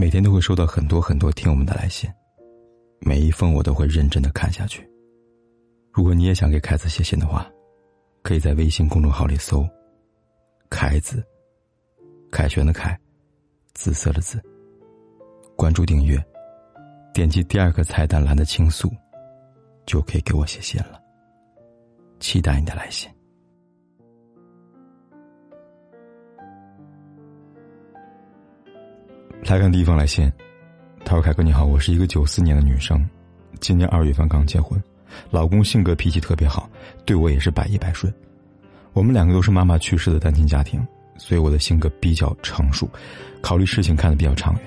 每天都会收到很多很多听我们的来信，每一封我都会认真的看下去。如果你也想给凯子写信的话，可以在微信公众号里搜“凯子”，凯旋的凯，紫色的紫。关注订阅，点击第二个菜单栏的倾诉，就可以给我写信了。期待你的来信。来看第一封来信，他说：“凯哥你好，我是一个九四年的女生，今年二月份刚结婚，老公性格脾气特别好，对我也是百依百顺。我们两个都是妈妈去世的单亲家庭，所以我的性格比较成熟，考虑事情看得比较长远。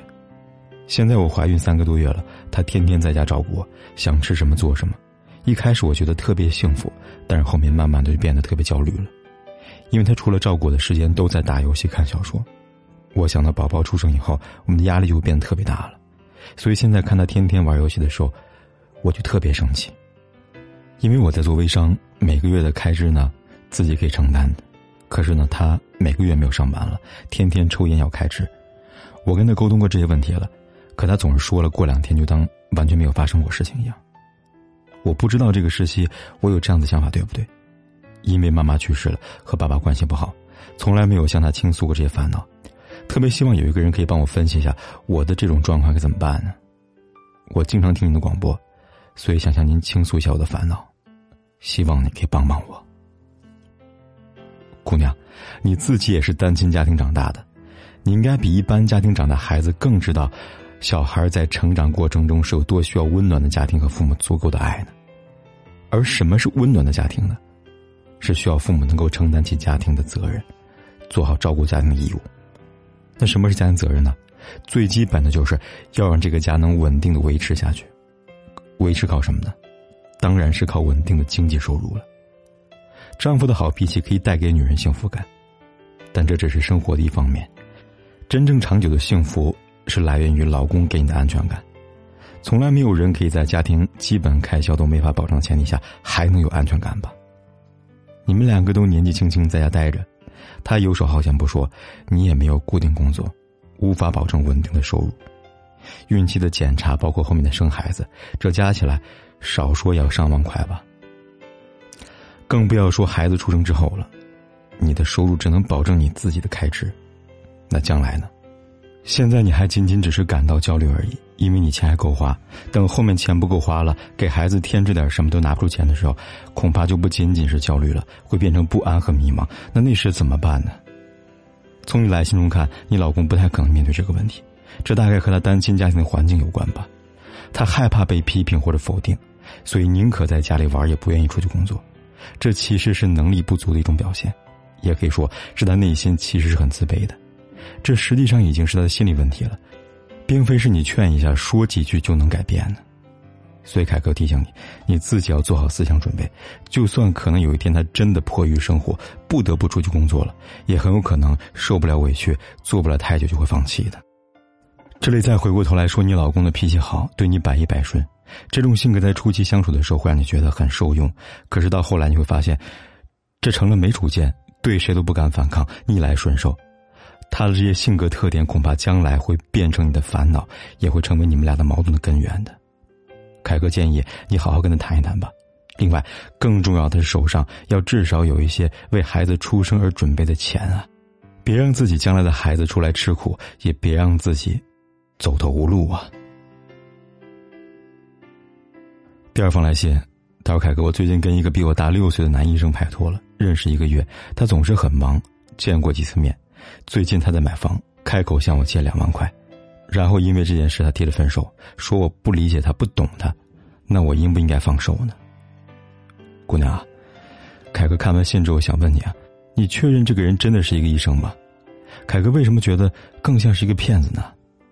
现在我怀孕三个多月了，他天天在家照顾我，想吃什么做什么。一开始我觉得特别幸福，但是后面慢慢的就变得特别焦虑了，因为他除了照顾我的时间都在打游戏看小说。”我想到宝宝出生以后，我们的压力就变得特别大了，所以现在看他天天玩游戏的时候，我就特别生气。因为我在做微商，每个月的开支呢自己可以承担的，可是呢他每个月没有上班了，天天抽烟要开支。我跟他沟通过这些问题了，可他总是说了过两天就当完全没有发生过事情一样。我不知道这个时期我有这样的想法对不对？因为妈妈去世了，和爸爸关系不好，从来没有向他倾诉过这些烦恼。特别希望有一个人可以帮我分析一下我的这种状况该怎么办呢？我经常听您的广播，所以想向您倾诉一下我的烦恼，希望你可以帮帮我。姑娘，你自己也是单亲家庭长大的，你应该比一般家庭长大孩子更知道，小孩在成长过程中是有多需要温暖的家庭和父母足够的爱呢。而什么是温暖的家庭呢？是需要父母能够承担起家庭的责任，做好照顾家庭的义务。那什么是家庭责任呢？最基本的就是要让这个家能稳定的维持下去。维持靠什么呢？当然是靠稳定的经济收入了。丈夫的好脾气可以带给女人幸福感，但这只是生活的一方面。真正长久的幸福是来源于老公给你的安全感。从来没有人可以在家庭基本开销都没法保障的前提下还能有安全感吧？你们两个都年纪轻轻在家待着。他游手好闲不说，你也没有固定工作，无法保证稳定的收入。孕期的检查，包括后面的生孩子，这加起来，少说要上万块吧。更不要说孩子出生之后了，你的收入只能保证你自己的开支，那将来呢？现在你还仅仅只是感到焦虑而已，因为你钱还够花。等后面钱不够花了，给孩子添置点什么都拿不出钱的时候，恐怕就不仅仅是焦虑了，会变成不安和迷茫。那那时怎么办呢？从你来信中看，你老公不太可能面对这个问题，这大概和他单亲家庭的环境有关吧。他害怕被批评或者否定，所以宁可在家里玩，也不愿意出去工作。这其实是能力不足的一种表现，也可以说是他内心其实是很自卑的。这实际上已经是他的心理问题了，并非是你劝一下、说几句就能改变的。所以，凯哥提醒你，你自己要做好思想准备。就算可能有一天他真的迫于生活不得不出去工作了，也很有可能受不了委屈，做不了太久就会放弃的。这里再回过头来说，你老公的脾气好，对你百依百顺，这种性格在初期相处的时候会让你觉得很受用，可是到后来你会发现，这成了没主见，对谁都不敢反抗，逆来顺受。他的这些性格特点，恐怕将来会变成你的烦恼，也会成为你们俩的矛盾的根源的。凯哥建议你好好跟他谈一谈吧。另外，更重要的是，手上要至少有一些为孩子出生而准备的钱啊，别让自己将来的孩子出来吃苦，也别让自己走投无路啊。第二封来信，他说：“凯哥，我最近跟一个比我大六岁的男医生拍拖了，认识一个月，他总是很忙，见过几次面。”最近他在买房，开口向我借两万块，然后因为这件事他提了分手，说我不理解他不懂他，那我应不应该放手呢？姑娘啊，凯哥看完信之后想问你啊，你确认这个人真的是一个医生吗？凯哥为什么觉得更像是一个骗子呢？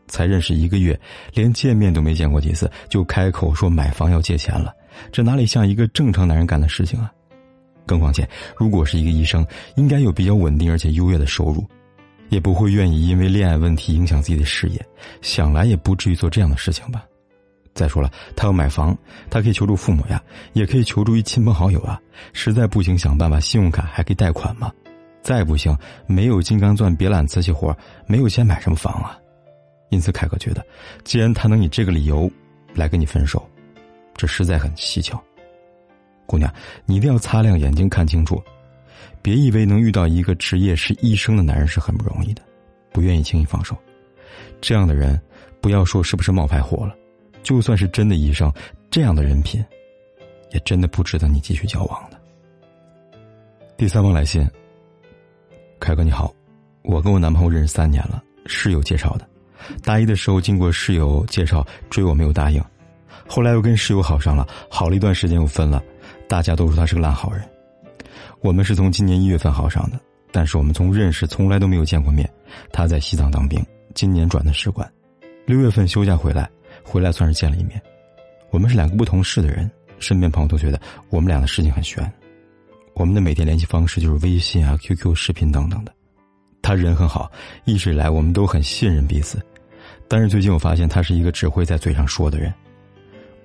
才认识一个月，连见面都没见过几次，就开口说买房要借钱了，这哪里像一个正常男人干的事情啊？更况且，如果是一个医生，应该有比较稳定而且优越的收入。也不会愿意因为恋爱问题影响自己的事业，想来也不至于做这样的事情吧。再说了，他要买房，他可以求助父母呀，也可以求助于亲朋好友啊。实在不行，想办法信用卡还可以贷款嘛。再不行，没有金刚钻别揽瓷器活，没有钱买什么房啊。因此，凯哥觉得，既然他能以这个理由来跟你分手，这实在很蹊跷。姑娘，你一定要擦亮眼睛看清楚，别以为能遇到一个职业是医生的男人是很不容易的，不愿意轻易放手。这样的人，不要说是不是冒牌货了，就算是真的医生，这样的人品，也真的不值得你继续交往的。第三封来信，凯哥你好，我跟我男朋友认识三年了，室友介绍的。大一的时候，经过室友介绍追我，没有答应。后来又跟室友好上了，好了一段时间又分了。大家都说他是个烂好人。我们是从今年一月份好上的，但是我们从认识从来都没有见过面。他在西藏当兵，今年转的士官。六月份休假回来，回来算是见了一面。我们是两个不同市的人，身边朋友都觉得我们俩的事情很悬。我们的每天联系方式就是微信啊、QQ 视频等等的。他人很好，一直以来我们都很信任彼此。但是最近我发现他是一个只会在嘴上说的人，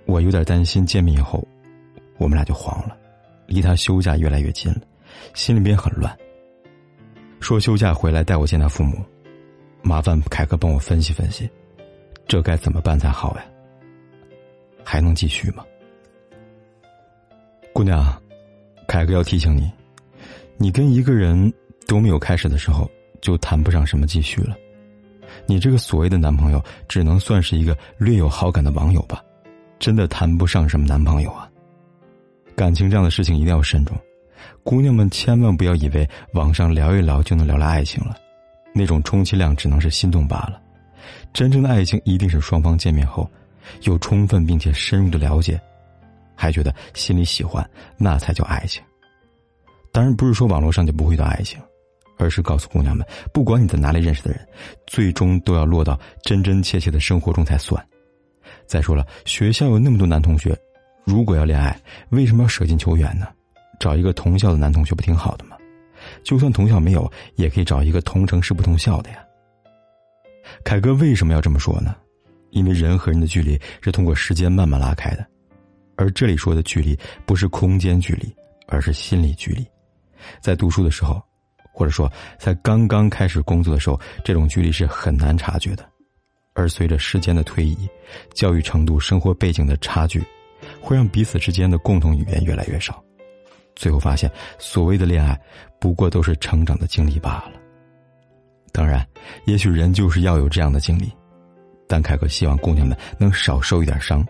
我有点担心见面以后，我们俩就黄了，离他休假越来越近了，心里边很乱。说休假回来带我见他父母，麻烦凯哥帮我分析分析，这该怎么办才好呀？还能继续吗？姑娘，凯哥要提醒你，你跟一个人都没有开始的时候，就谈不上什么继续了。你这个所谓的男朋友，只能算是一个略有好感的网友吧，真的谈不上什么男朋友啊。感情这样的事情一定要慎重，姑娘们千万不要以为网上聊一聊就能聊来爱情了，那种充其量只能是心动罢了。真正的爱情一定是双方见面后，有充分并且深入的了解，还觉得心里喜欢，那才叫爱情。当然不是说网络上就不会有爱情。而是告诉姑娘们，不管你在哪里认识的人，最终都要落到真真切切的生活中才算。再说了，学校有那么多男同学，如果要恋爱，为什么要舍近求远呢？找一个同校的男同学不挺好的吗？就算同校没有，也可以找一个同城市不同校的呀。凯哥为什么要这么说呢？因为人和人的距离是通过时间慢慢拉开的，而这里说的距离不是空间距离，而是心理距离。在读书的时候。或者说，在刚刚开始工作的时候，这种距离是很难察觉的，而随着时间的推移，教育程度、生活背景的差距，会让彼此之间的共同语言越来越少，最后发现，所谓的恋爱，不过都是成长的经历罢了。当然，也许人就是要有这样的经历，但凯哥希望姑娘们能少受一点伤，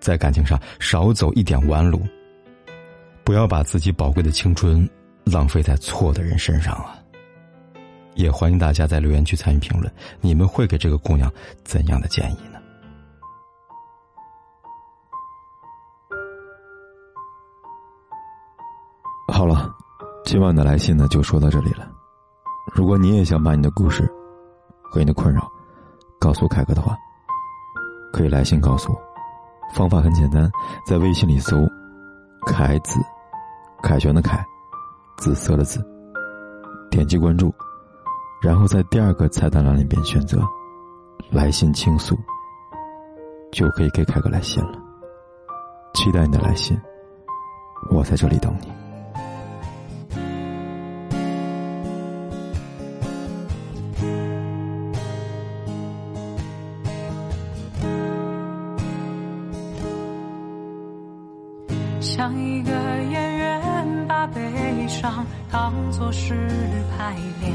在感情上少走一点弯路，不要把自己宝贵的青春。浪费在错的人身上啊！也欢迎大家在留言区参与评论，你们会给这个姑娘怎样的建议呢？今晚的来信呢就说到这里了。如果你也想把你的故事和你的困扰告诉凯哥的话，可以来信告诉我。方法很简单，在微信里搜“凯子”，凯旋的凯。紫色的紫，点击关注，然后在第二个菜单栏里边选择“来信倾诉”，就可以给凯哥来信了。期待你的来信，我在这里等你。当作是排练，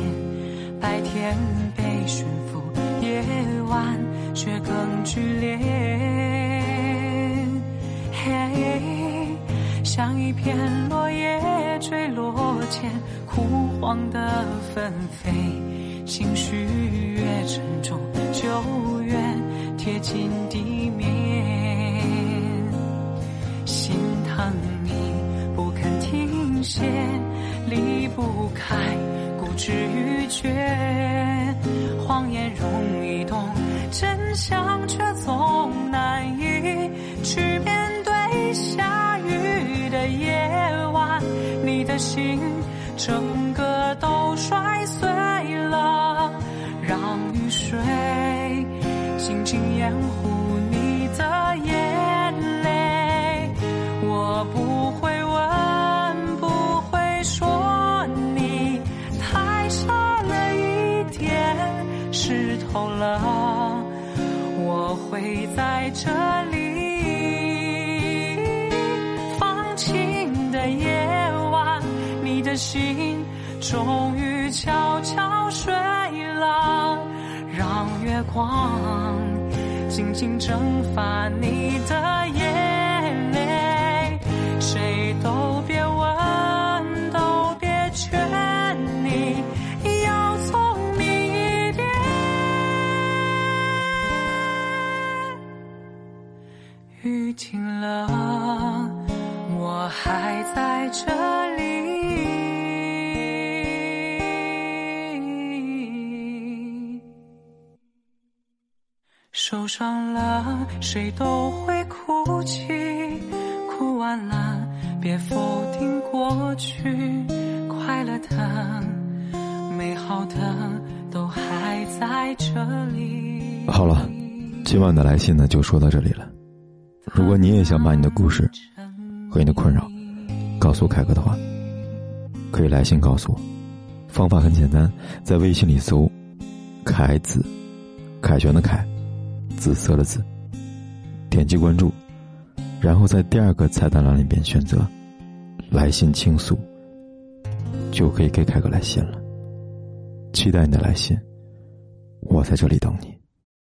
白天被驯服，夜晚却更剧烈。嘿，像一片落叶坠落前枯黄的纷飞，情绪越沉重，就越贴近地面，心疼你不肯停歇。离不开固执与绝，谎言容易懂，真相却总难以去面对。下雨的夜晚，你的心整个都摔碎了，让雨水静静掩护心终于悄悄睡了，让月光静静蒸发你的眼伤了，谁都会哭泣，哭完了，别否定过去，快乐的、美好的都还在这里。好了，今晚的来信呢就说到这里了。如果你也想把你的故事和你的困扰告诉凯哥的话，可以来信告诉我。方法很简单，在微信里搜“凯子”，凯旋的凯，紫色的紫，点击关注，然后在第二个菜单栏里边选择“来信倾诉”，就可以给凯哥来信了。期待你的来信，我在这里等你。